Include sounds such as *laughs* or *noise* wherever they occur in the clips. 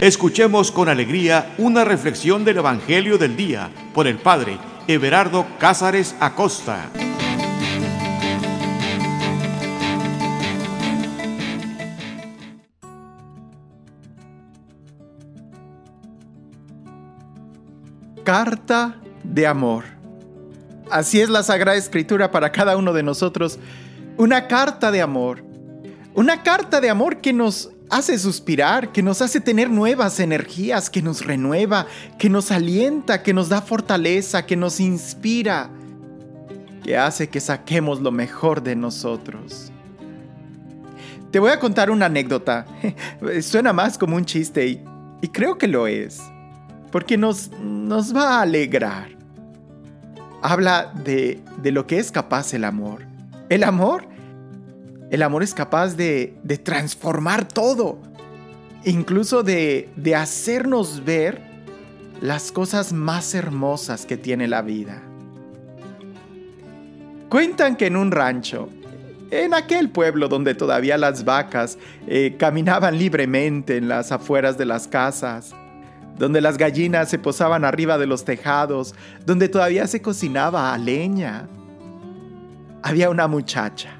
Escuchemos con alegría una reflexión del Evangelio del Día por el Padre Everardo Cázares Acosta. Carta de amor. Así es la Sagrada Escritura para cada uno de nosotros. Una carta de amor. Una carta de amor que nos hace suspirar, que nos hace tener nuevas energías, que nos renueva, que nos alienta, que nos da fortaleza, que nos inspira, que hace que saquemos lo mejor de nosotros. Te voy a contar una anécdota. *laughs* Suena más como un chiste y, creo que lo es, porque nos, nos va a alegrar. Habla de, de lo que es capaz el amor. El amor el amor es capaz de, transformar todo, incluso de, de hacernos ver las cosas más hermosas que tiene la vida. Cuentan que en un rancho, en aquel pueblo donde todavía las vacas eh, caminaban libremente en las afueras de las casas, donde las gallinas se posaban arriba de los tejados, donde todavía se cocinaba a leña, había una muchacha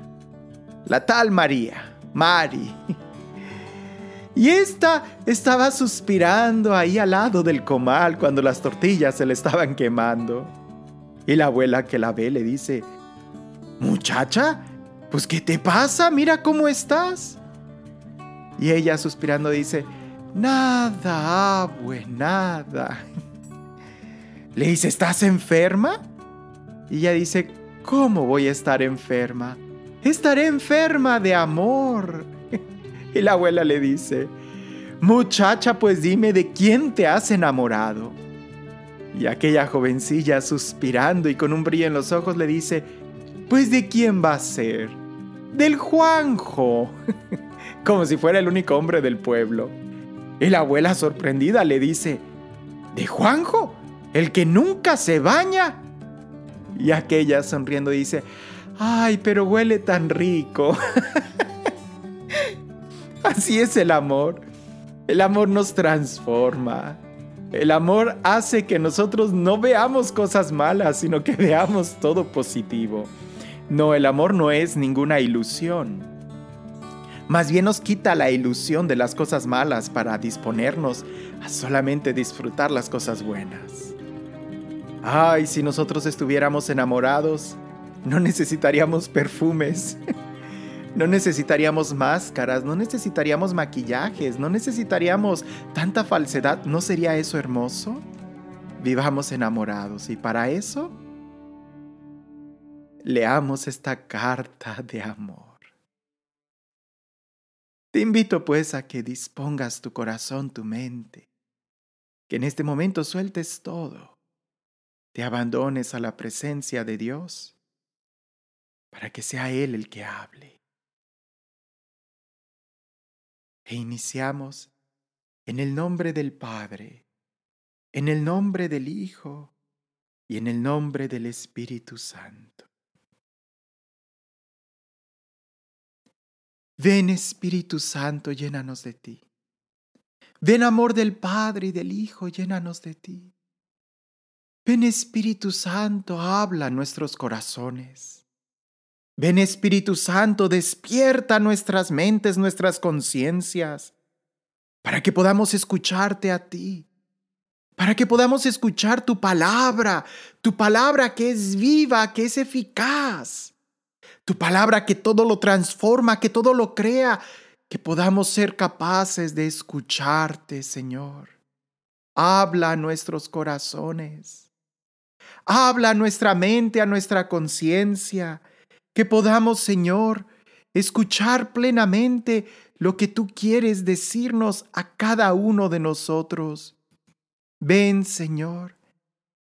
la tal María, Mari. Y esta estaba suspirando ahí al lado del comal cuando las tortillas se le estaban quemando. Y la abuela que la ve le dice, Muchacha, pues ¿qué te pasa? Mira cómo estás. Y ella suspirando dice, Nada, abue, nada. Le dice, ¿estás enferma? Y ella dice, ¿cómo voy a estar enferma? Estaré enferma de amor. *laughs* Y la abuela le dice, muchacha, pues dime de quién te has enamorado. Y aquella jovencilla, suspirando y con un brillo en los ojos, le dice, pues de quién va a ser. Del Juanjo. *laughs* Como si fuera el único hombre del pueblo. Y la abuela sorprendida le dice, ¿de Juanjo? ¿El que nunca se baña? Y aquella sonriendo dice, Ay, pero huele tan rico. Así es el amor. El amor nos transforma. El amor hace que nosotros no veamos cosas malas, sino que veamos todo positivo. No, el amor no es ninguna ilusión. Más bien nos quita la ilusión de las cosas malas para disponernos a solamente disfrutar las cosas buenas. Ay, si nosotros estuviéramos enamorados, no necesitaríamos perfumes. *laughs* No necesitaríamos máscaras, no necesitaríamos maquillajes, no necesitaríamos tanta falsedad. ¿No sería eso hermoso? Vivamos enamorados y para eso leamos esta carta de amor. Te invito pues a que dispongas tu corazón, tu mente, que en este momento sueltes todo, te abandones a la presencia de Dios para que sea Él el que hable. E iniciamos en el nombre del Padre, en el nombre del Hijo y en el nombre del Espíritu Santo. Ven Espíritu Santo, llénanos de ti. Ven amor del Padre y del Hijo, llénanos de ti. Ven Espíritu Santo, habla nuestros corazones. Ven Espíritu Santo, despierta nuestras mentes, nuestras conciencias, para que podamos escucharte a ti, para que podamos escuchar tu palabra, tu palabra que es viva, que es eficaz, tu palabra que todo lo transforma, que todo lo crea, que podamos ser capaces de escucharte, Señor. Habla a nuestros corazones. Habla a nuestra mente, a nuestra conciencia que podamos, Señor, escuchar plenamente lo que tú quieres decirnos a cada uno de nosotros. Ven, Señor,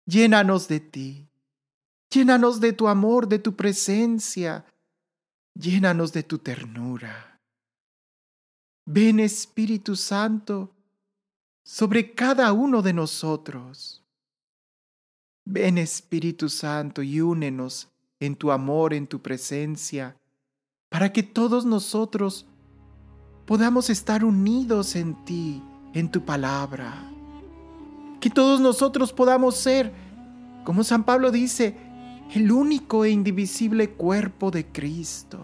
llénanos de ti, llénanos de tu amor, de tu presencia, llénanos de tu ternura. Ven, Espíritu Santo, sobre cada uno de nosotros. Ven, Espíritu Santo, y únenos en tu amor, en tu presencia, para que todos nosotros podamos estar unidos en ti, en tu palabra. Que todos nosotros podamos ser, como San Pablo dice, el único e indivisible cuerpo de Cristo.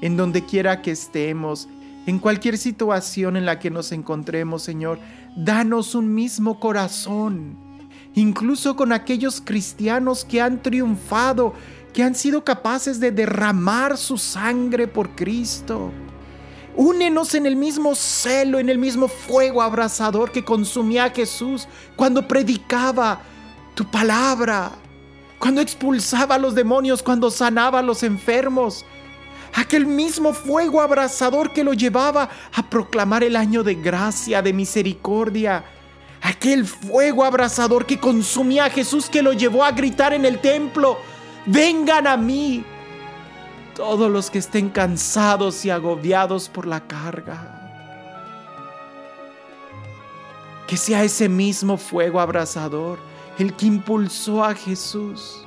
En donde quiera que estemos, en cualquier situación en la que nos encontremos, Señor, danos un mismo corazón, incluso con aquellos cristianos que han triunfado, que han sido capaces de derramar su sangre por Cristo. Únenos en el mismo celo, en el mismo fuego abrasador que consumía a Jesús cuando predicaba tu palabra, cuando expulsaba a los demonios, cuando sanaba a los enfermos. Aquel mismo fuego abrasador que lo llevaba a proclamar el año de gracia, de misericordia. Aquel fuego abrasador que consumía a Jesús que lo llevó a gritar en el templo, vengan a mí todos los que estén cansados y agobiados por la carga. Que sea ese mismo fuego abrasador el que impulsó a Jesús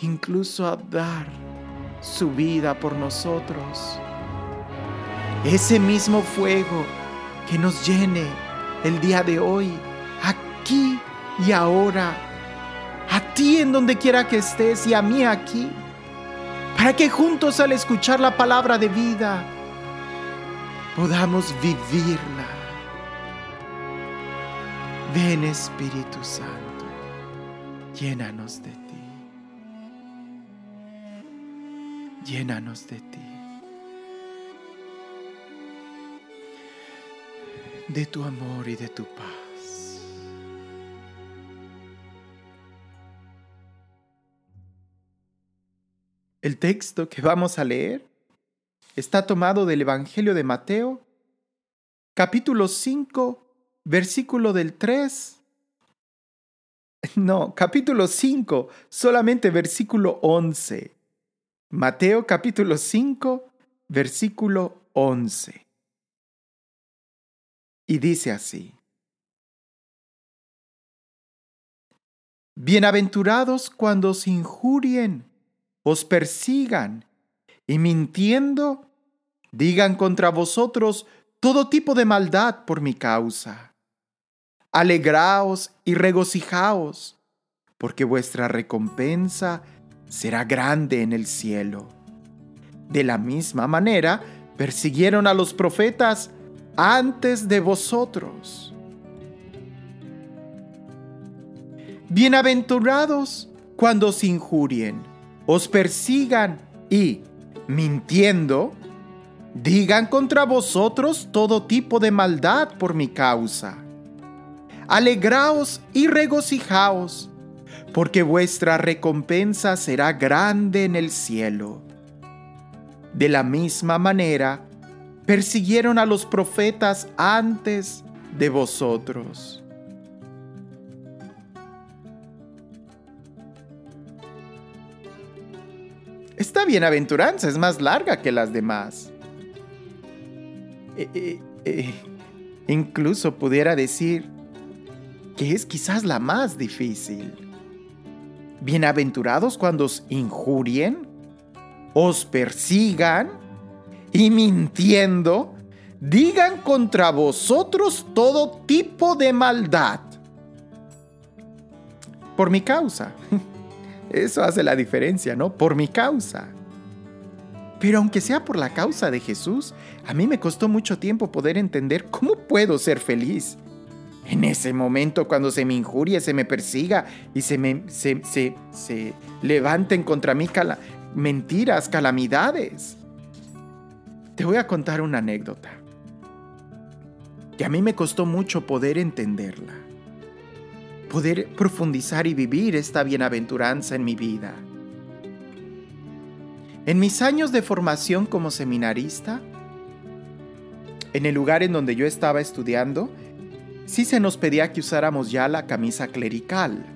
incluso a dar su vida por nosotros. Ese mismo fuego que nos llene el día de hoy, aquí y ahora, a ti en donde quiera que estés y a mí aquí, para que juntos al escuchar la palabra de vida podamos vivirla. Ven Espíritu Santo, llénanos de ti. Llénanos de ti. De tu amor y de tu paz. El texto que vamos a leer está tomado del Evangelio de Mateo, capítulo 5, versículo del 3. No, capítulo 5, solamente versículo 11. Mateo capítulo 5, versículo 11. Y dice así. Bienaventurados cuando os injurien, os persigan y mintiendo digan contra vosotros todo tipo de maldad por mi causa. Alegraos y regocijaos, porque vuestra recompensa será grande en el cielo. De la misma manera, persiguieron a los profetas antes de vosotros. Bienaventurados cuando os injurien, os persigan y, mintiendo, digan contra vosotros todo tipo de maldad por mi causa. Alegraos y regocijaos porque vuestra recompensa será grande en el cielo. De la misma manera, persiguieron a los profetas antes de vosotros. Esta bienaventuranza es más larga que las demás. Eh, eh, eh, incluso pudiera decir que es quizás la más difícil. Bienaventurados cuando os injurien, os persigan y mintiendo, digan contra vosotros todo tipo de maldad. Por mi causa. *laughs* Eso hace la diferencia, ¿no? Por mi causa. Pero aunque sea por la causa de Jesús, a mí me costó mucho tiempo poder entender cómo puedo ser feliz en ese momento, cuando se me injurie, se me persiga y se, me, se, se, levanten contra mí mentiras, calamidades. Te voy a contar una anécdota que a mí me costó mucho poder entenderla, poder profundizar y vivir esta bienaventuranza en mi vida. En mis años de formación como seminarista, en el lugar en donde yo estaba estudiando, sí se nos pedía que usáramos ya la camisa clerical,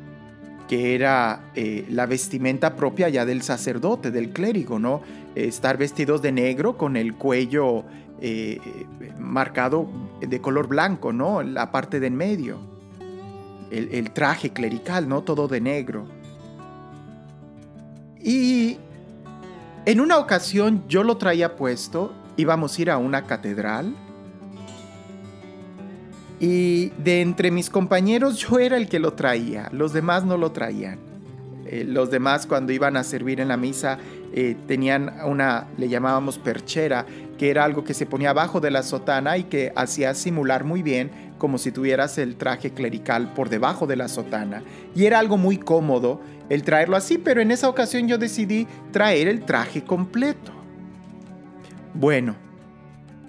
que era eh, la vestimenta propia ya del sacerdote, del clérigo, ¿no? Estar vestidos de negro con el cuello eh, marcado de color blanco, ¿no? La parte de en medio. El, traje clerical, ¿no? Todo de negro. Y en una ocasión yo lo traía puesto, íbamos a ir a una catedral Y de entre mis compañeros yo era el que lo traía, los demás no lo traían. Eh, los demás cuando iban a servir en la misa eh, tenían una, le llamábamos perchera, que era algo que se ponía abajo de la sotana y que hacía simular muy bien como si tuvieras el traje clerical por debajo de la sotana. Y era algo muy cómodo el traerlo así, pero en esa ocasión yo decidí traer el traje completo. Bueno,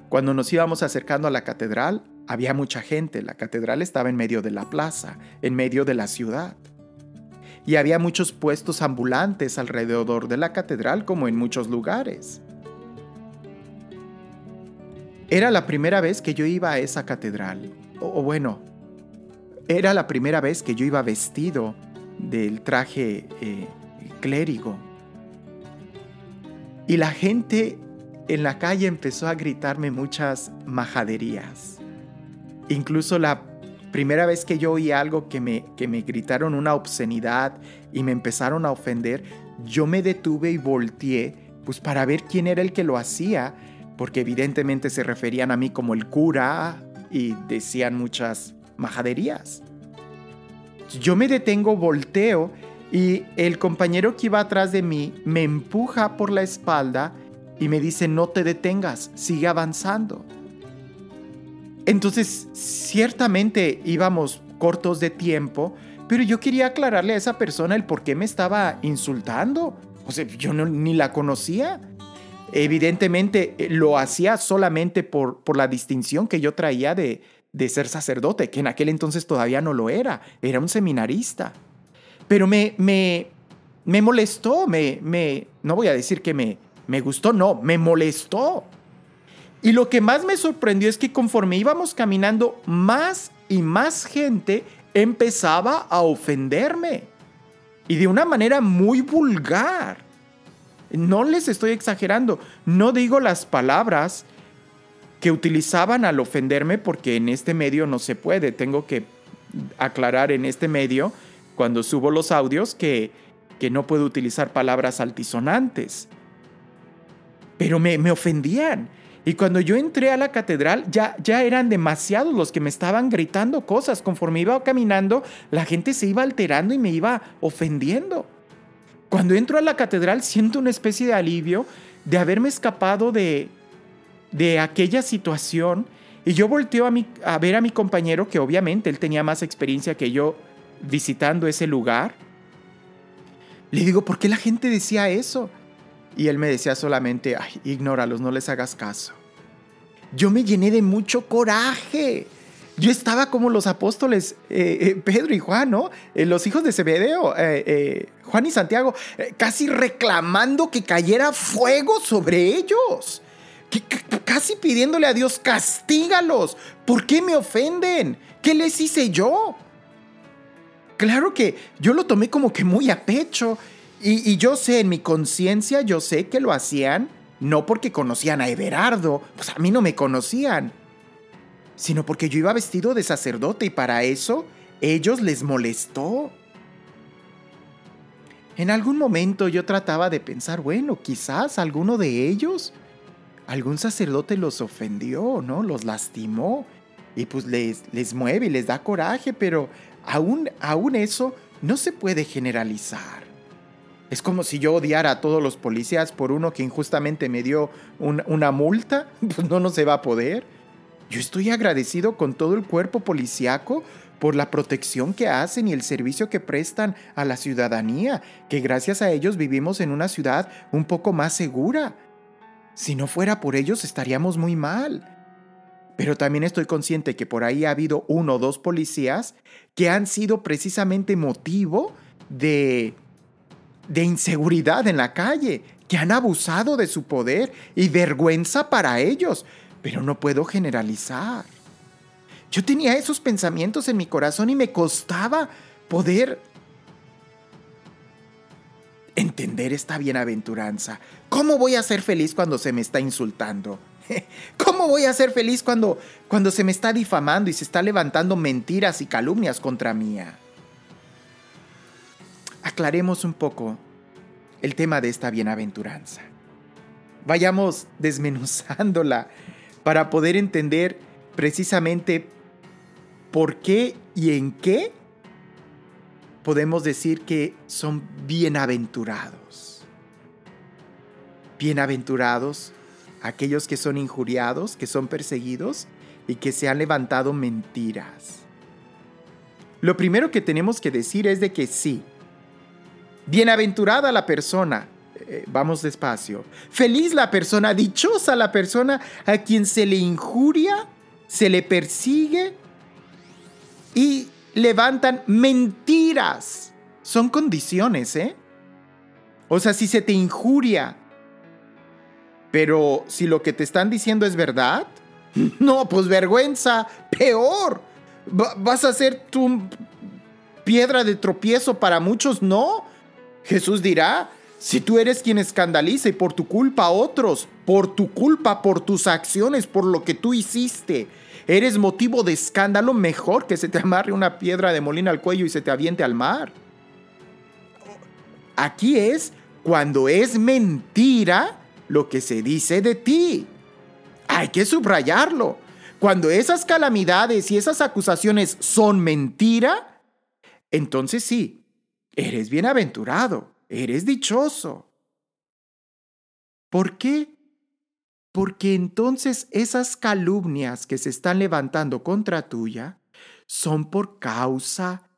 cuando nos íbamos acercando a la catedral, había mucha gente. La catedral estaba en medio de la plaza, en medio de la ciudad. Y había muchos puestos ambulantes alrededor de la catedral como en muchos lugares. Era la primera vez que yo iba a esa catedral. O, bueno, era la primera vez que yo iba vestido del traje eh, clérigo. Y la gente en la calle empezó a gritarme muchas majaderías. Incluso la primera vez que yo oí algo que me, que me gritaron una obscenidad y me empezaron a ofender, yo me detuve y volteé pues para ver quién era el que lo hacía, porque evidentemente se referían a mí como el cura y decían muchas majaderías. Yo me detengo, volteo y el compañero que iba atrás de mí me empuja por la espalda y me dice, no te detengas, sigue avanzando. Entonces, ciertamente íbamos cortos de tiempo, pero yo quería aclararle a esa persona el por qué me estaba insultando. O sea, yo ni la conocía. Evidentemente eh, lo hacía solamente por, por la distinción que yo traía de, de ser sacerdote, que en aquel entonces todavía no lo era, era un seminarista. Pero me, me, me molestó, me, me, no voy a decir que me, me gustó, no, me molestó. Y lo que más me sorprendió es que conforme íbamos caminando, más y más gente empezaba a ofenderme. Y de una manera muy vulgar. No les estoy exagerando, no digo las palabras que utilizaban al ofenderme porque en este medio no se puede. Tengo que aclarar en este medio, cuando subo los audios, que, que no puedo utilizar palabras altisonantes pero me, ofendían. Y cuando yo entré a la catedral, ya, ya eran demasiados los que me estaban gritando cosas. Conforme iba caminando, la gente se iba alterando y me iba ofendiendo. Cuando entro a la catedral, siento una especie de alivio de haberme escapado de, de aquella situación. Y yo volteo a, a ver a mi compañero, que obviamente él tenía más experiencia que yo visitando ese lugar. Le digo, ¿por qué la gente decía eso? Y él me decía solamente, ay, ignóralos, no les hagas caso. Yo me llené de mucho coraje. Yo estaba como los apóstoles eh, eh, Pedro y Juan, ¿no? Eh, los hijos de Zebedeo, Juan y Santiago, casi reclamando que cayera fuego sobre ellos. casi pidiéndole a Dios, castígalos. ¿Por qué me ofenden? ¿Qué les hice yo? Claro que yo lo tomé como que muy a pecho y, yo sé, en mi conciencia, yo sé que lo hacían no porque conocían a Everardo, pues a mí no me conocían, sino porque yo iba vestido de sacerdote y para eso ellos les molestó. En algún momento yo trataba de pensar, bueno, quizás alguno de ellos, algún sacerdote los ofendió, ¿no? Los lastimó y pues les, les mueve y les da coraje, pero aún, aún eso no se puede generalizar. Es como si yo odiara a todos los policías por uno que injustamente me dio una multa. *laughs* Pues no, no se va a poder. Yo estoy agradecido con todo el cuerpo policiaco por la protección que hacen y el servicio que prestan a la ciudadanía, que gracias a ellos vivimos en una ciudad un poco más segura. Si no fuera por ellos estaríamos muy mal. Pero también estoy consciente que por ahí ha habido uno o dos policías que han sido precisamente motivo de de inseguridad en la calle, que han abusado de su poder y vergüenza para ellos, pero no puedo generalizar. Yo tenía esos pensamientos en mi corazón y me costaba poder entender esta bienaventuranza. ¿Cómo voy a ser feliz cuando se me está insultando? *laughs* ¿Cómo voy a ser feliz cuando, cuando se me está difamando y se está levantando mentiras y calumnias contra mía? aclaremos un poco el tema de esta bienaventuranza. Vayamos desmenuzándola para poder entender precisamente por qué y en qué podemos decir que son bienaventurados. Bienaventurados aquellos que son injuriados, que son perseguidos y que se han levantado mentiras. Lo primero que tenemos que decir es de que sí. Bienaventurada la persona, eh, vamos despacio, feliz la persona, dichosa la persona a quien se le injuria, se le persigue y levantan mentiras. Son condiciones, ¿eh? O sea, si se te injuria, pero si lo que te están diciendo es verdad, *laughs* no, pues vergüenza, peor. ¿Vas a ser tu piedra de tropiezo para muchos? No. Jesús dirá, si tú eres quien escandaliza y por tu culpa a otros, por tu culpa, por tus acciones, por lo que tú hiciste, eres motivo de escándalo, mejor que se te *laughs* amarre una piedra de molina al cuello y se te aviente al mar. Aquí es cuando es mentira lo que se dice de ti. Hay que subrayarlo. Cuando esas calamidades y esas acusaciones son mentira, entonces sí, eres bienaventurado, eres dichoso. ¿Por qué? Porque entonces esas calumnias que se están levantando contra tuya son por causa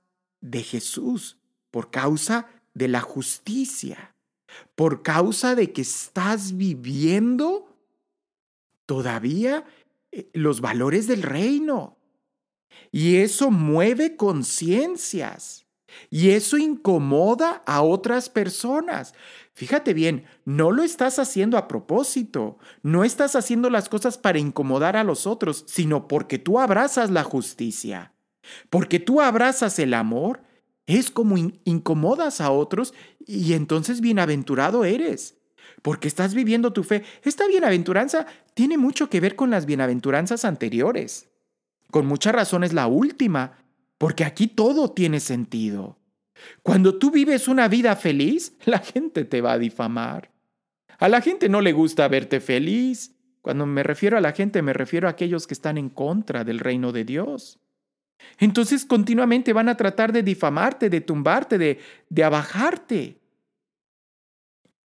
de Jesús, por causa de la justicia, por causa de que estás viviendo todavía eh, los valores del reino. Y eso mueve conciencias. Y eso incomoda a otras personas. Fíjate bien, no lo estás haciendo a propósito, no estás haciendo las cosas para incomodar a los otros, sino porque tú abrazas la justicia, porque tú abrazas el amor, es como incomodas a otros y entonces bienaventurado eres porque estás viviendo tu fe. Esta bienaventuranza tiene mucho que ver con las bienaventuranzas anteriores. Con mucha razón es la última, porque aquí todo tiene sentido. Cuando tú vives una vida feliz, *laughs* la gente te va a difamar. A la gente no le gusta verte feliz. Cuando me refiero a la gente, me refiero a aquellos que están en contra del reino de Dios. Entonces continuamente van a tratar de difamarte, de tumbarte, de, de abajarte.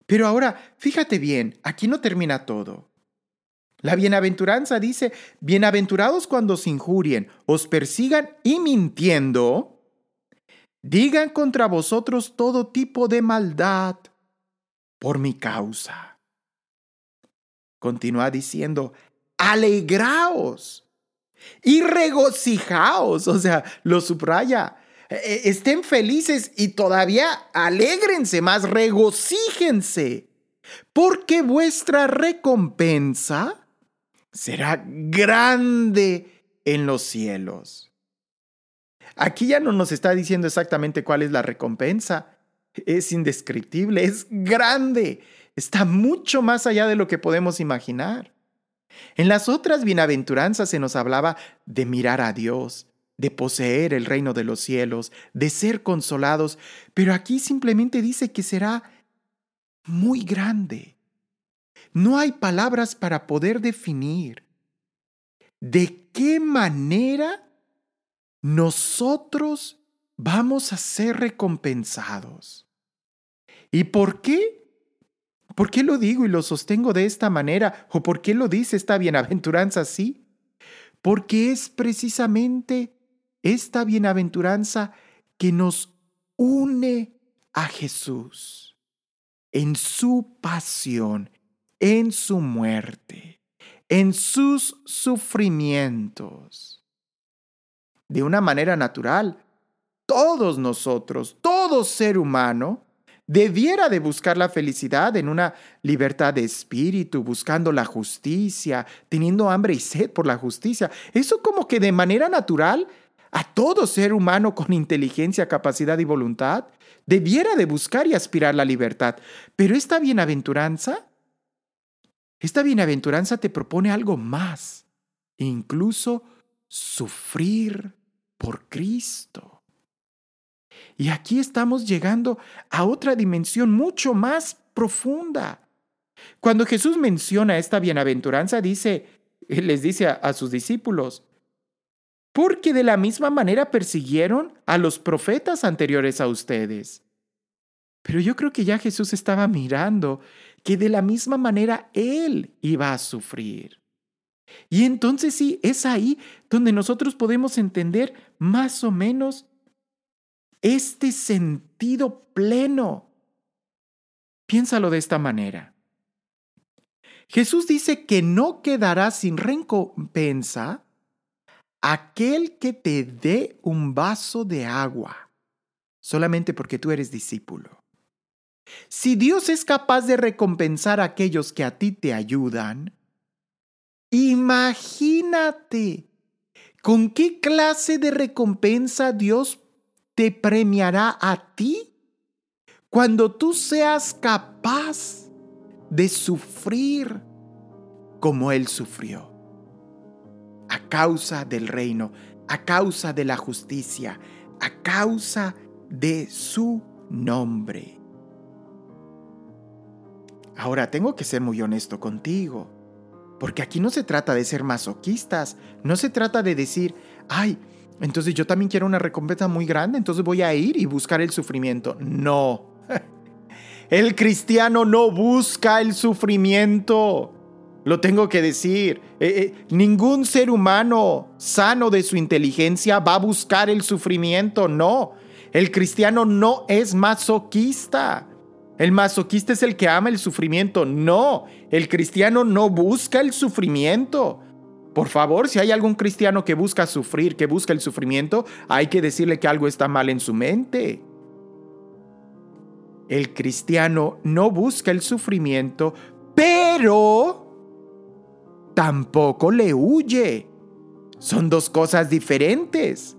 Pero ahora, fíjate bien, aquí no termina todo. La bienaventuranza dice, bienaventurados cuando os injurien, os persigan y mintiendo, digan contra vosotros todo tipo de maldad por mi causa. Continúa diciendo, alegraos y regocijaos, o sea, lo subraya, eh, estén felices y todavía alégrense más, regocíjense, porque vuestra recompensa será grande en los cielos. Aquí ya no nos está diciendo exactamente cuál es la recompensa. Es indescriptible, es grande, está mucho más allá de lo que podemos imaginar. En las otras bienaventuranzas se nos hablaba de mirar a Dios, de poseer el reino de los cielos, de ser consolados, pero aquí simplemente dice que será muy grande. No hay palabras para poder definir de qué manera nosotros vamos a ser recompensados. ¿Y por qué? ¿Por qué lo digo y lo sostengo de esta manera? ¿O por qué lo dice esta bienaventuranza así? Porque es precisamente esta bienaventuranza que nos une a Jesús en su pasión, en su muerte, en sus sufrimientos. De una manera natural, todos nosotros, todo ser humano, debiera de buscar la felicidad en una libertad de espíritu, buscando la justicia, teniendo hambre y sed por la justicia. Eso como que de manera natural a todo ser humano con inteligencia, capacidad y voluntad, debiera de buscar y aspirar la libertad. Pero esta bienaventuranza, esta bienaventuranza te propone algo más, incluso sufrir por Cristo. Y aquí estamos llegando a otra dimensión mucho más profunda. Cuando Jesús menciona esta bienaventuranza, dice, les dice a, a sus discípulos, porque de la misma manera persiguieron a los profetas anteriores a ustedes. Pero yo creo que ya Jesús estaba mirando que de la misma manera Él iba a sufrir. Y entonces sí, es ahí donde nosotros podemos entender más o menos este sentido pleno. Piénsalo de esta manera. Jesús dice que no quedará sin recompensa aquel que te dé un vaso de agua, solamente porque tú eres discípulo. Si Dios es capaz de recompensar a aquellos que a ti te ayudan, imagínate con qué clase de recompensa Dios te premiará a ti cuando tú seas capaz de sufrir como Él sufrió a causa del reino, a causa de la justicia, a causa de su nombre. Ahora tengo que ser muy honesto contigo, porque aquí no se trata de ser masoquistas, no se trata de decir, ay, entonces yo también quiero una recompensa muy grande, entonces voy a ir y buscar el sufrimiento. No, *laughs* el cristiano no busca el sufrimiento. Lo tengo que decir. Eh, eh, ningún ser humano sano de su inteligencia va a buscar el sufrimiento. No. El cristiano no es masoquista. El masoquista es el que ama el sufrimiento. No. El cristiano no busca el sufrimiento. Por favor, si hay algún cristiano que busca sufrir, que busca el sufrimiento, hay que decirle que algo está mal en su mente. El cristiano no busca el sufrimiento, pero tampoco le huye. Son dos cosas diferentes.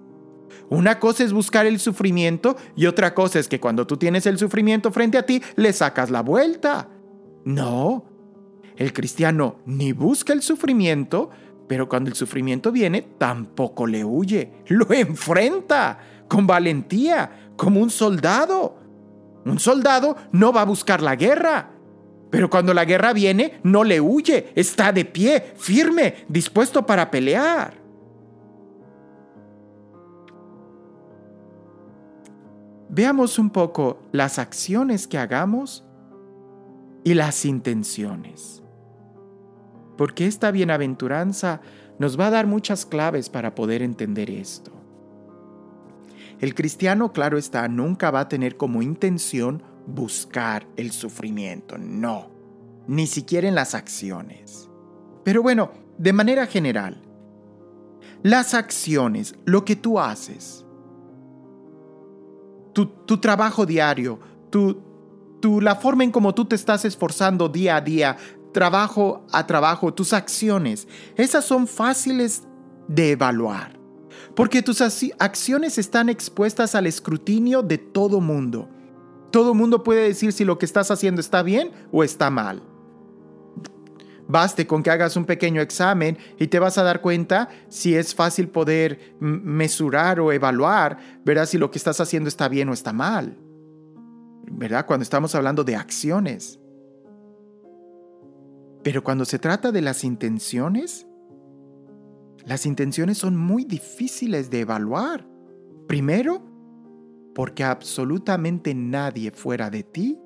Una cosa es buscar el sufrimiento y otra cosa es que cuando tú tienes el sufrimiento frente a ti, le sacas la vuelta. No, el cristiano ni busca el sufrimiento, pero cuando el sufrimiento viene, tampoco le huye. Lo enfrenta con valentía, como un soldado. Un soldado no va a buscar la guerra. Pero cuando la guerra viene, no le huye, está de pie, firme, dispuesto para pelear. Veamos un poco las acciones que hagamos y las intenciones. Porque esta bienaventuranza nos va a dar muchas claves para poder entender esto. El cristiano, claro está, nunca va a tener como intención buscar el sufrimiento, no, ni siquiera en las acciones. Pero bueno, de manera general, las acciones, lo que tú haces, tu, trabajo diario, tu, tu, la forma en cómo tú te estás esforzando día a día, trabajo a trabajo, tus acciones, esas son fáciles de evaluar, porque tus acciones están expuestas al escrutinio de todo mundo. Todo mundo puede decir si lo que estás haciendo está bien o está mal. Baste con que hagas un pequeño examen y te vas a dar cuenta si es fácil poder mesurar o evaluar, verás si lo que estás haciendo está bien o está mal. ¿Verdad? Cuando estamos hablando de acciones. Pero cuando se trata de las intenciones, las intenciones son muy difíciles de evaluar. Primero, porque absolutamente nadie fuera de ti,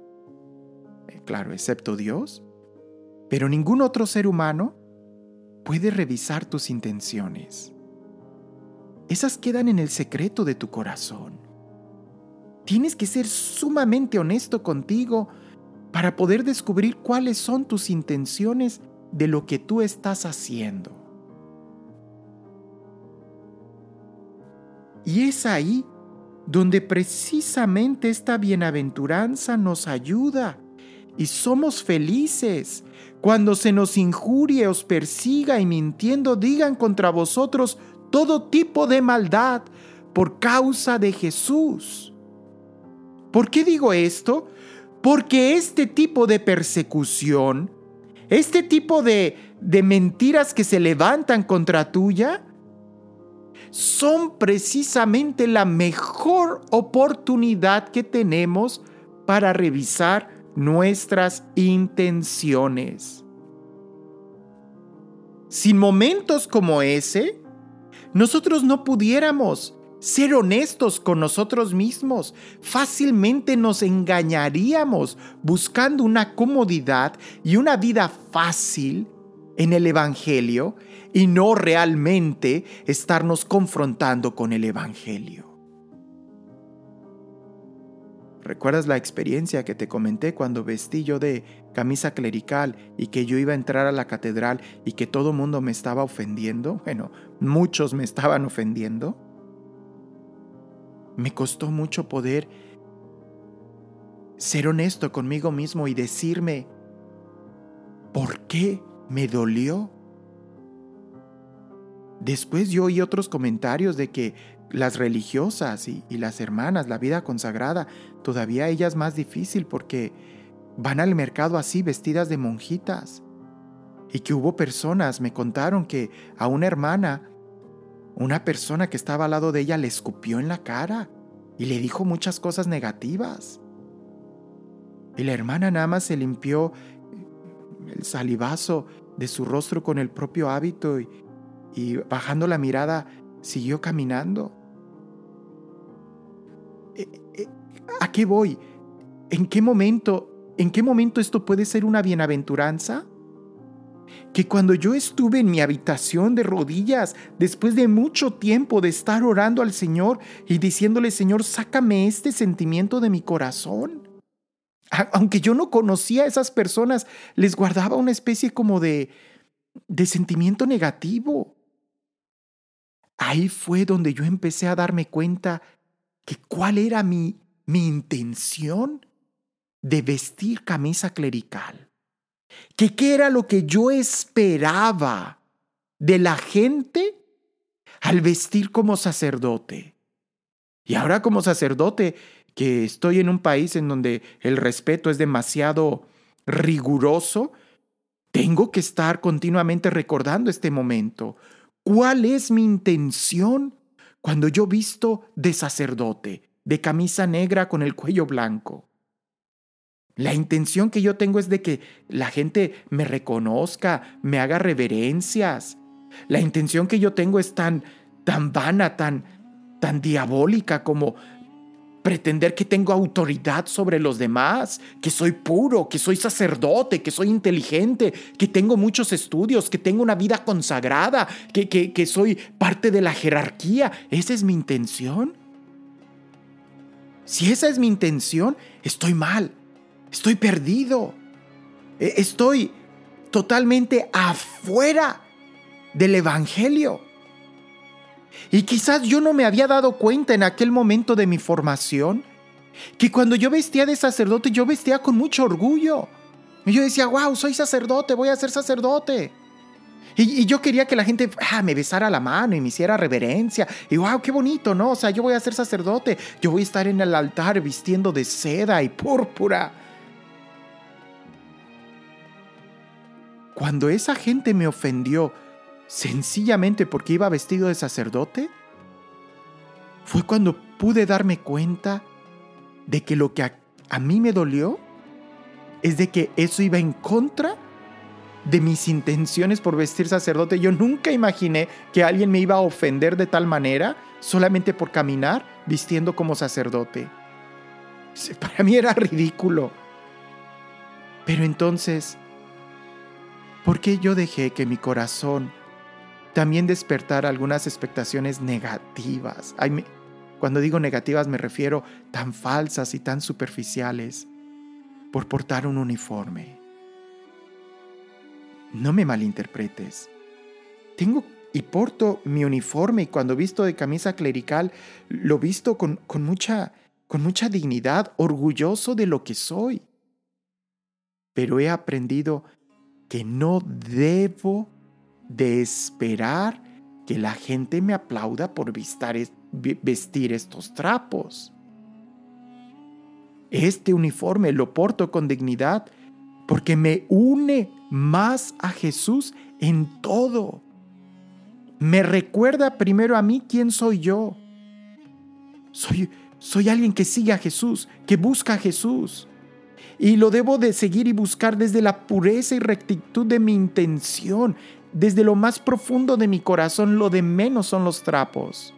eh, claro, excepto Dios, pero ningún otro ser humano puede revisar tus intenciones. Esas quedan en el secreto de tu corazón. Tienes que ser sumamente honesto contigo para poder descubrir cuáles son tus intenciones de lo que tú estás haciendo. Y es ahí donde precisamente esta bienaventuranza nos ayuda y somos felices cuando se nos injurie, os persiga y mintiendo digan contra vosotros todo tipo de maldad por causa de Jesús. ¿Por qué digo esto? Porque este tipo de persecución, este tipo de, de mentiras que se levantan contra tuya, son precisamente la mejor oportunidad que tenemos para revisar nuestras intenciones. Sin momentos como ese, nosotros no pudiéramos ser honestos con nosotros mismos. Fácilmente nos engañaríamos buscando una comodidad y una vida fácil en el Evangelio y no realmente estarnos confrontando con el Evangelio. ¿Recuerdas la experiencia que te comenté cuando vestí yo de camisa clerical y que yo iba a entrar a la catedral y que todo mundo me estaba ofendiendo? Bueno, muchos me estaban ofendiendo. Me costó mucho poder ser honesto conmigo mismo y decirme, ¿por qué me dolió? Después yo oí otros comentarios de que las religiosas y, las hermanas, la vida consagrada, todavía ella es más difícil porque van al mercado así vestidas de monjitas. Y que hubo personas, me contaron que a una hermana una persona que estaba al lado de ella le escupió en la cara y le dijo muchas cosas negativas. Y la hermana nada más se limpió el salivazo de su rostro con el propio hábito y, bajando la mirada siguió caminando. ¿A qué voy? ¿En qué momento, en qué momento esto puede ser una bienaventuranza? que cuando yo estuve en mi habitación de rodillas, después de mucho tiempo de estar orando al Señor y diciéndole, Señor, sácame este sentimiento de mi corazón. Aunque yo no conocía a esas personas, les guardaba una especie como de, de sentimiento negativo. Ahí fue donde yo empecé a darme cuenta que cuál era mi, mi intención de vestir camisa clerical qué era lo que yo esperaba de la gente al vestir como sacerdote. Y ahora como sacerdote, que estoy en un país en donde el respeto es demasiado riguroso, tengo que estar continuamente recordando este momento. ¿Cuál es mi intención cuando yo visto de sacerdote, de camisa negra con el cuello blanco? La intención que yo tengo es de que la gente me reconozca, me haga reverencias. La intención que yo tengo es tan, tan vana, tan, tan diabólica como pretender que tengo autoridad sobre los demás, que soy puro, que soy sacerdote, que soy inteligente, que tengo muchos estudios, que tengo una vida consagrada, que, que, que soy parte de la jerarquía. ¿Esa es mi intención? Si esa es mi intención, estoy mal. Estoy perdido. E-, estoy totalmente afuera del Evangelio. Y quizás yo no me había dado cuenta en aquel momento de mi formación que cuando yo vestía de sacerdote, yo vestía con mucho orgullo. Y yo decía, wow, soy sacerdote, voy a ser sacerdote. Y, yo quería que la gente ah, me besara la mano y me hiciera reverencia. Y wow, qué bonito, ¿no? O sea, yo voy a ser sacerdote. Yo voy a estar en el altar vistiendo de seda y púrpura. Cuando esa gente me ofendió sencillamente porque iba vestido de sacerdote, fue cuando pude darme cuenta de que lo que a, mí me dolió es de que eso iba en contra de mis intenciones por vestir sacerdote. Yo nunca imaginé que alguien me iba a ofender de tal manera solamente por caminar vistiendo como sacerdote. Para mí era ridículo. Pero entonces ¿Por qué yo dejé que mi corazón también despertara algunas expectaciones negativas? cuando digo negativas me refiero tan falsas y tan superficiales por portar un uniforme. No me malinterpretes. Tengo y porto mi uniforme y cuando visto de camisa clerical lo visto con, con, mucha, con mucha dignidad, orgulloso de lo que soy. Pero he aprendido que no debo de esperar que la gente me aplauda por vestir estos trapos. Este uniforme lo porto con dignidad porque me une más a Jesús en todo. Me recuerda primero a mí quién soy yo. Soy, soy alguien que sigue a Jesús, que busca a Jesús y lo debo de seguir y buscar desde la pureza y rectitud de mi intención, desde lo más profundo de mi corazón, lo de menos son los trapos.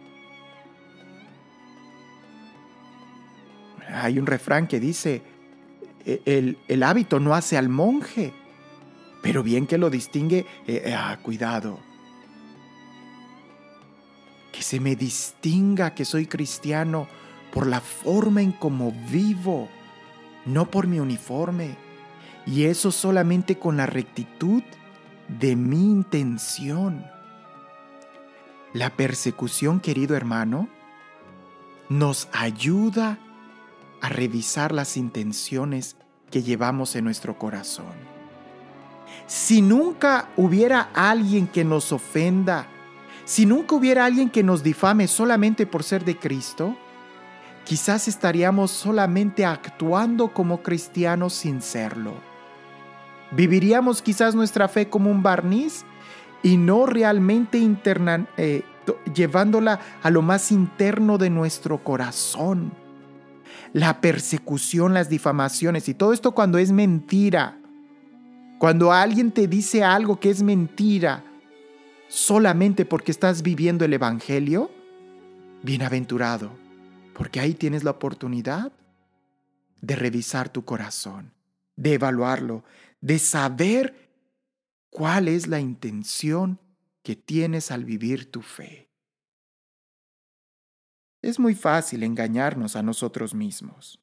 Hay un refrán que dice, e-, el, hábito no hace al monje, pero bien que lo distingue, eh, eh, ah, cuidado. Que se me distinga que soy cristiano por la forma en cómo vivo, no por mi uniforme. Y eso solamente con la rectitud de mi intención. La persecución, querido hermano, nos ayuda a revisar las intenciones que llevamos en nuestro corazón. Si nunca hubiera alguien que nos ofenda, si nunca hubiera alguien que nos difame solamente por ser de Cristo, quizás estaríamos solamente actuando como cristianos sin serlo. Viviríamos quizás nuestra fe como un barniz y no realmente eh, llevándola a lo más interno de nuestro corazón la persecución, las difamaciones y todo esto cuando es mentira. Cuando alguien te dice algo que es mentira solamente porque estás viviendo el Evangelio, bienaventurado, porque ahí tienes la oportunidad de revisar tu corazón, de evaluarlo, de saber cuál es la intención que tienes al vivir tu fe. Es muy fácil engañarnos a nosotros mismos.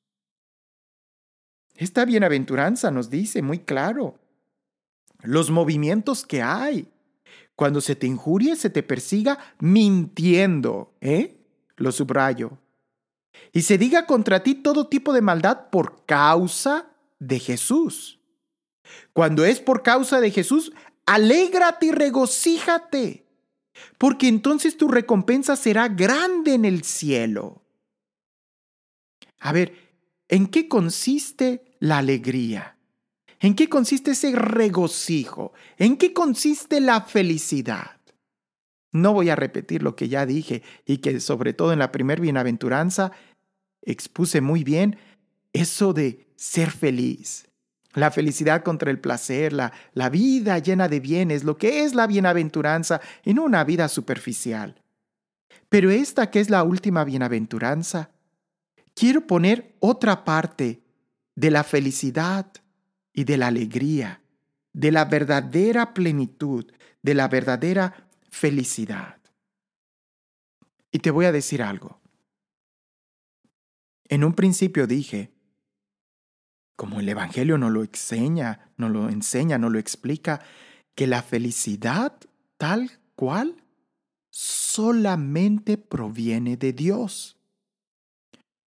Esta bienaventuranza nos dice muy claro los movimientos que hay. Cuando se te injurie, se te persiga mintiendo, ¿eh? Lo subrayo. Y se diga contra ti todo tipo de maldad por causa de Jesús. Cuando es por causa de Jesús, alégrate y regocíjate porque entonces tu recompensa será grande en el cielo. A ver, ¿en qué consiste la alegría? ¿En qué consiste ese regocijo? ¿En qué consiste la felicidad? No voy a repetir lo que ya dije y que sobre todo en la primer bienaventuranza expuse muy bien eso de ser feliz la felicidad contra el placer, la, la vida llena de bienes, lo que es la bienaventuranza en una vida superficial. Pero esta que es la última bienaventuranza, quiero poner otra parte de la felicidad y de la alegría, de la verdadera plenitud, de la verdadera felicidad. Y te voy a decir algo. En un principio dije como el Evangelio no lo enseña, no lo enseña, no lo explica, que la felicidad tal cual solamente proviene de Dios.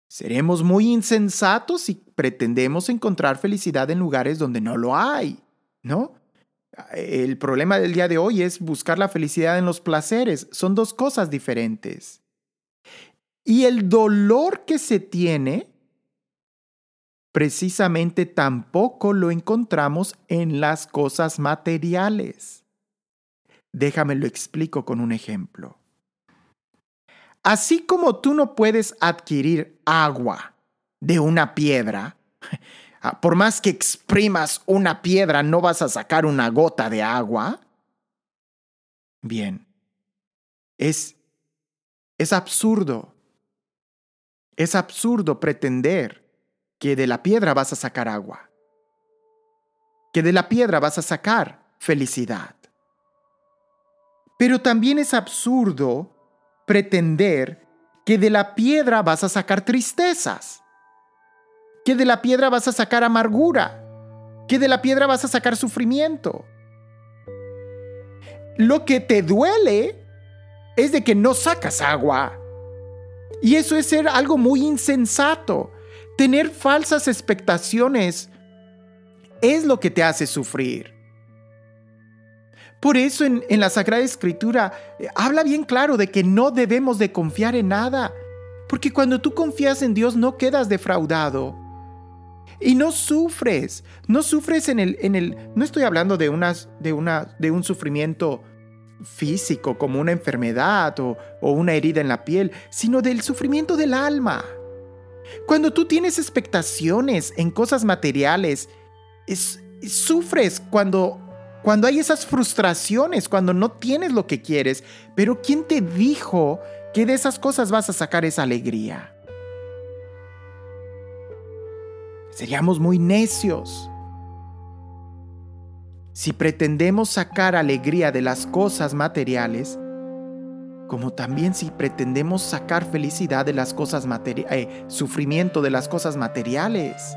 Seremos muy insensatos si pretendemos encontrar felicidad en lugares donde no lo hay, ¿no? El problema del día de hoy es buscar la felicidad en los placeres. Son dos cosas diferentes. Y el dolor que se tiene precisamente tampoco lo encontramos en las cosas materiales. Déjame lo explico con un ejemplo. Así como tú no puedes adquirir agua de una piedra, *laughs* ah, por más que exprimas una piedra no vas a sacar una gota de agua. Bien, es, es absurdo. Es absurdo pretender que de la piedra vas a sacar agua, que de la piedra vas a sacar felicidad. Pero también es absurdo pretender que de la piedra vas a sacar tristezas, que de la piedra vas a sacar amargura, que de la piedra vas a sacar sufrimiento. Lo que te duele es de que no sacas agua. Y eso es ser algo muy insensato. Tener falsas expectaciones es lo que te hace sufrir. Por eso en, la Sagrada Escritura eh, habla bien claro de que no debemos de confiar en nada, porque cuando tú confías en Dios no quedas defraudado. Y no sufres, no sufres en el, en el no estoy hablando de, unas, de, una, de un sufrimiento físico como una enfermedad o, o una herida en la piel, sino del sufrimiento del alma. Cuando tú tienes expectaciones en cosas materiales, sufres cuando, cuando hay esas frustraciones, cuando no tienes lo que quieres, pero ¿quién te dijo que de esas cosas vas a sacar esa alegría? Seríamos muy necios si pretendemos sacar alegría de las cosas materiales, como también si pretendemos sacar felicidad de las cosas materiales, eh, sufrimiento de las cosas materiales.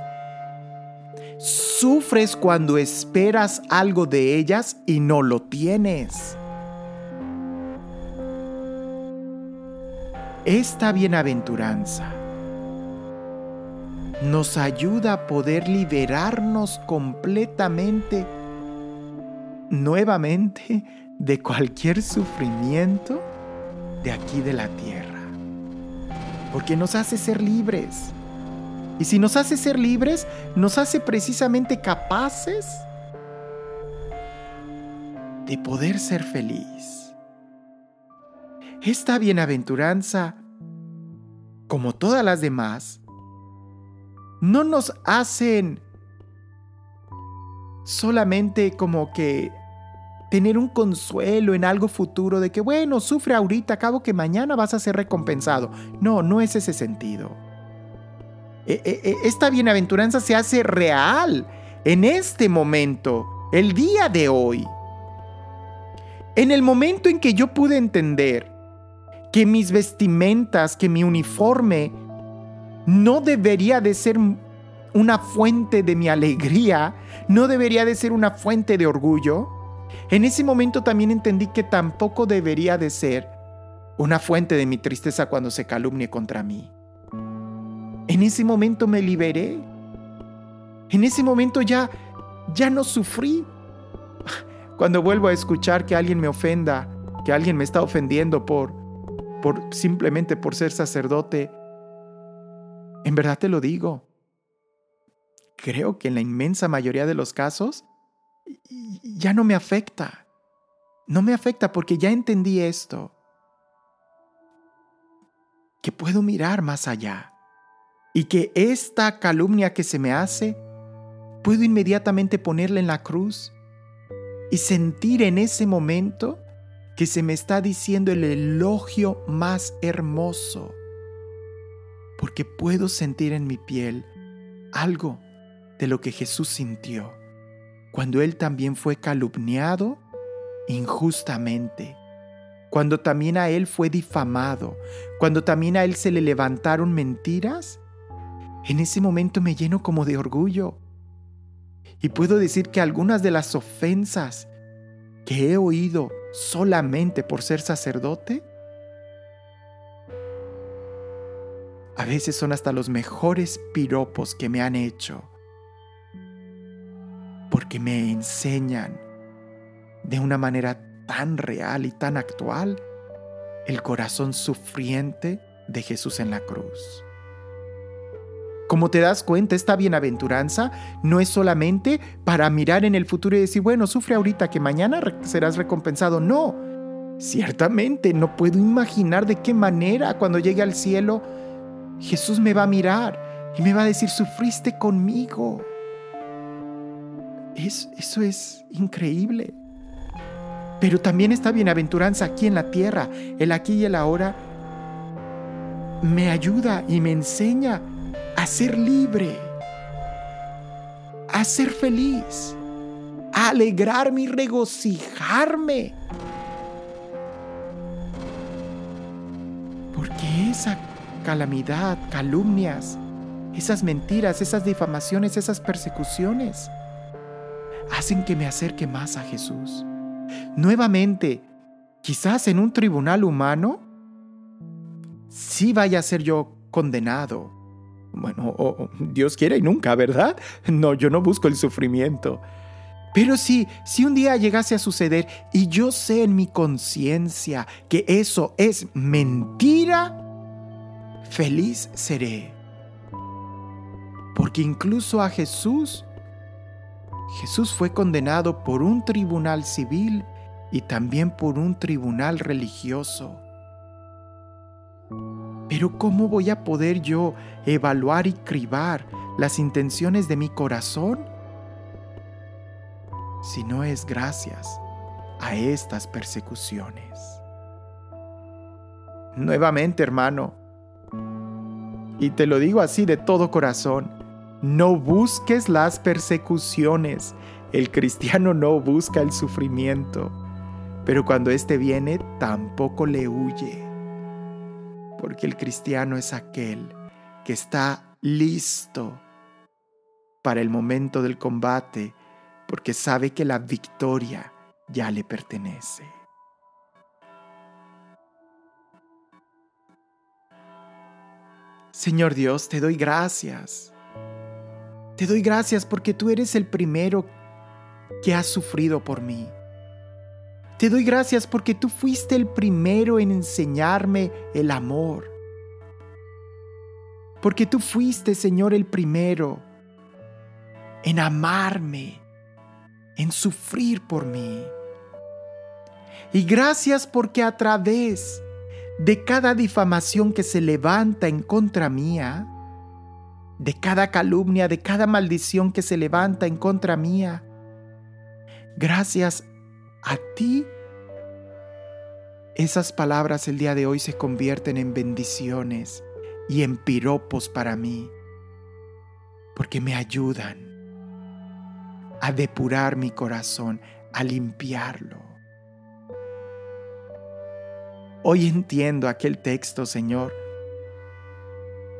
Sufres cuando esperas algo de ellas y no lo tienes. Esta bienaventuranza nos ayuda a poder liberarnos completamente, nuevamente, de cualquier sufrimiento de aquí de la tierra. Porque nos hace ser libres. Y si nos hace ser libres, nos hace precisamente capaces de poder ser feliz. Esta bienaventuranza, como todas las demás, no nos hacen solamente como que tener un consuelo en algo futuro de que, bueno, sufre ahorita, acabo que mañana vas a ser recompensado. No, no es ese sentido. E, e, e, esta bienaventuranza se hace real en este momento, el día de hoy. En el momento en que yo pude entender que mis vestimentas, que mi uniforme no debería de ser una fuente de mi alegría, no debería de ser una fuente de orgullo, en ese momento también entendí que tampoco debería de ser una fuente de mi tristeza cuando se calumnie contra mí. En ese momento me liberé. En ese momento ya, ya no sufrí. Cuando vuelvo a escuchar que alguien me ofenda, que alguien me está ofendiendo por, por simplemente por ser sacerdote, en verdad te lo digo. Creo que en la inmensa mayoría de los casos ya no me afecta. No me afecta porque ya entendí esto. Que puedo mirar más allá y que esta calumnia que se me hace, puedo inmediatamente ponerla en la cruz y sentir en ese momento que se me está diciendo el elogio más hermoso, porque puedo sentir en mi piel algo de lo que Jesús sintió cuando Él también fue calumniado injustamente. Cuando también a él fue difamado, cuando también a él se le levantaron mentiras. En ese momento me lleno como de orgullo. Y puedo decir que algunas de las ofensas que he oído solamente por ser sacerdote, a veces son hasta los mejores piropos que me han hecho, porque me enseñan de una manera tan real y tan actual el corazón sufriente de Jesús en la cruz. Como te das cuenta, esta bienaventuranza no es solamente para mirar en el futuro y decir, bueno, sufre ahorita que mañana serás recompensado. No, ciertamente no puedo imaginar de qué manera cuando llegue al cielo Jesús me va a mirar y me va a decir, sufriste conmigo. Eso es increíble. Pero también esta bienaventuranza aquí en la tierra, el aquí y el ahora, me ayuda y me enseña a ser libre, a ser feliz, a alegrarme y regocijarme. Porque esa calamidad, calumnias, esas mentiras, esas difamaciones, esas persecuciones, hacen que me acerque más a Jesús. Nuevamente, quizás en un tribunal humano, sí vaya a ser yo condenado, bueno, Dios quiere y nunca, ¿verdad? No, yo no busco el sufrimiento. Pero sí, si un día llegase a suceder y yo sé en mi conciencia que eso es mentira, feliz seré. Porque incluso a Jesús, Jesús fue condenado por un tribunal civil y también por un tribunal religioso. Pero ¿cómo voy a poder yo evaluar y cribar las intenciones de mi corazón? si no es gracias a estas persecuciones. Nuevamente, hermano, y te lo digo así de todo corazón, no busques las persecuciones. El cristiano no busca el sufrimiento, pero cuando éste viene tampoco le huye, porque el cristiano es aquel que está listo para el momento del combate, porque sabe que la victoria ya le pertenece. Señor Dios, te doy gracias. Te doy gracias porque tú eres el primero que has sufrido por mí. Te doy gracias porque tú fuiste el primero en enseñarme el amor. Porque tú fuiste, Señor, el primero en amarme, en sufrir por mí. Y gracias porque a través de cada difamación que se levanta en contra mía, de cada calumnia, de cada maldición que se levanta en contra mía, gracias a ti, esas palabras el día de hoy se convierten en bendiciones y en piropos para mí, porque me ayudan a depurar mi corazón, a limpiarlo. Hoy entiendo aquel texto, Señor,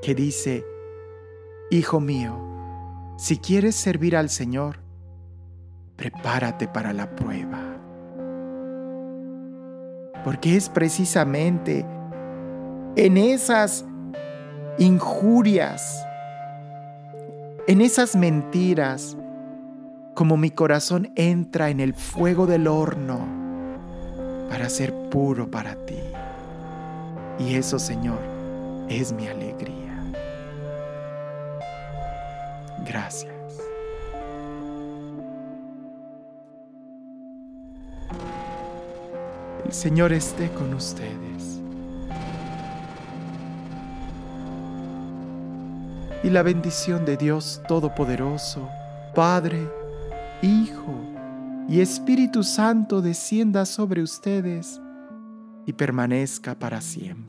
que dice, Hijo mío, si quieres servir al Señor, prepárate para la prueba. Porque es precisamente en esas injurias, en esas mentiras, como mi corazón entra en el fuego del horno para ser puro para ti. Y eso, Señor, es mi alegría. Gracias. El Señor esté con ustedes. Y la bendición de Dios Todopoderoso, Padre, Hijo y Espíritu Santo descienda sobre ustedes y permanezca para siempre.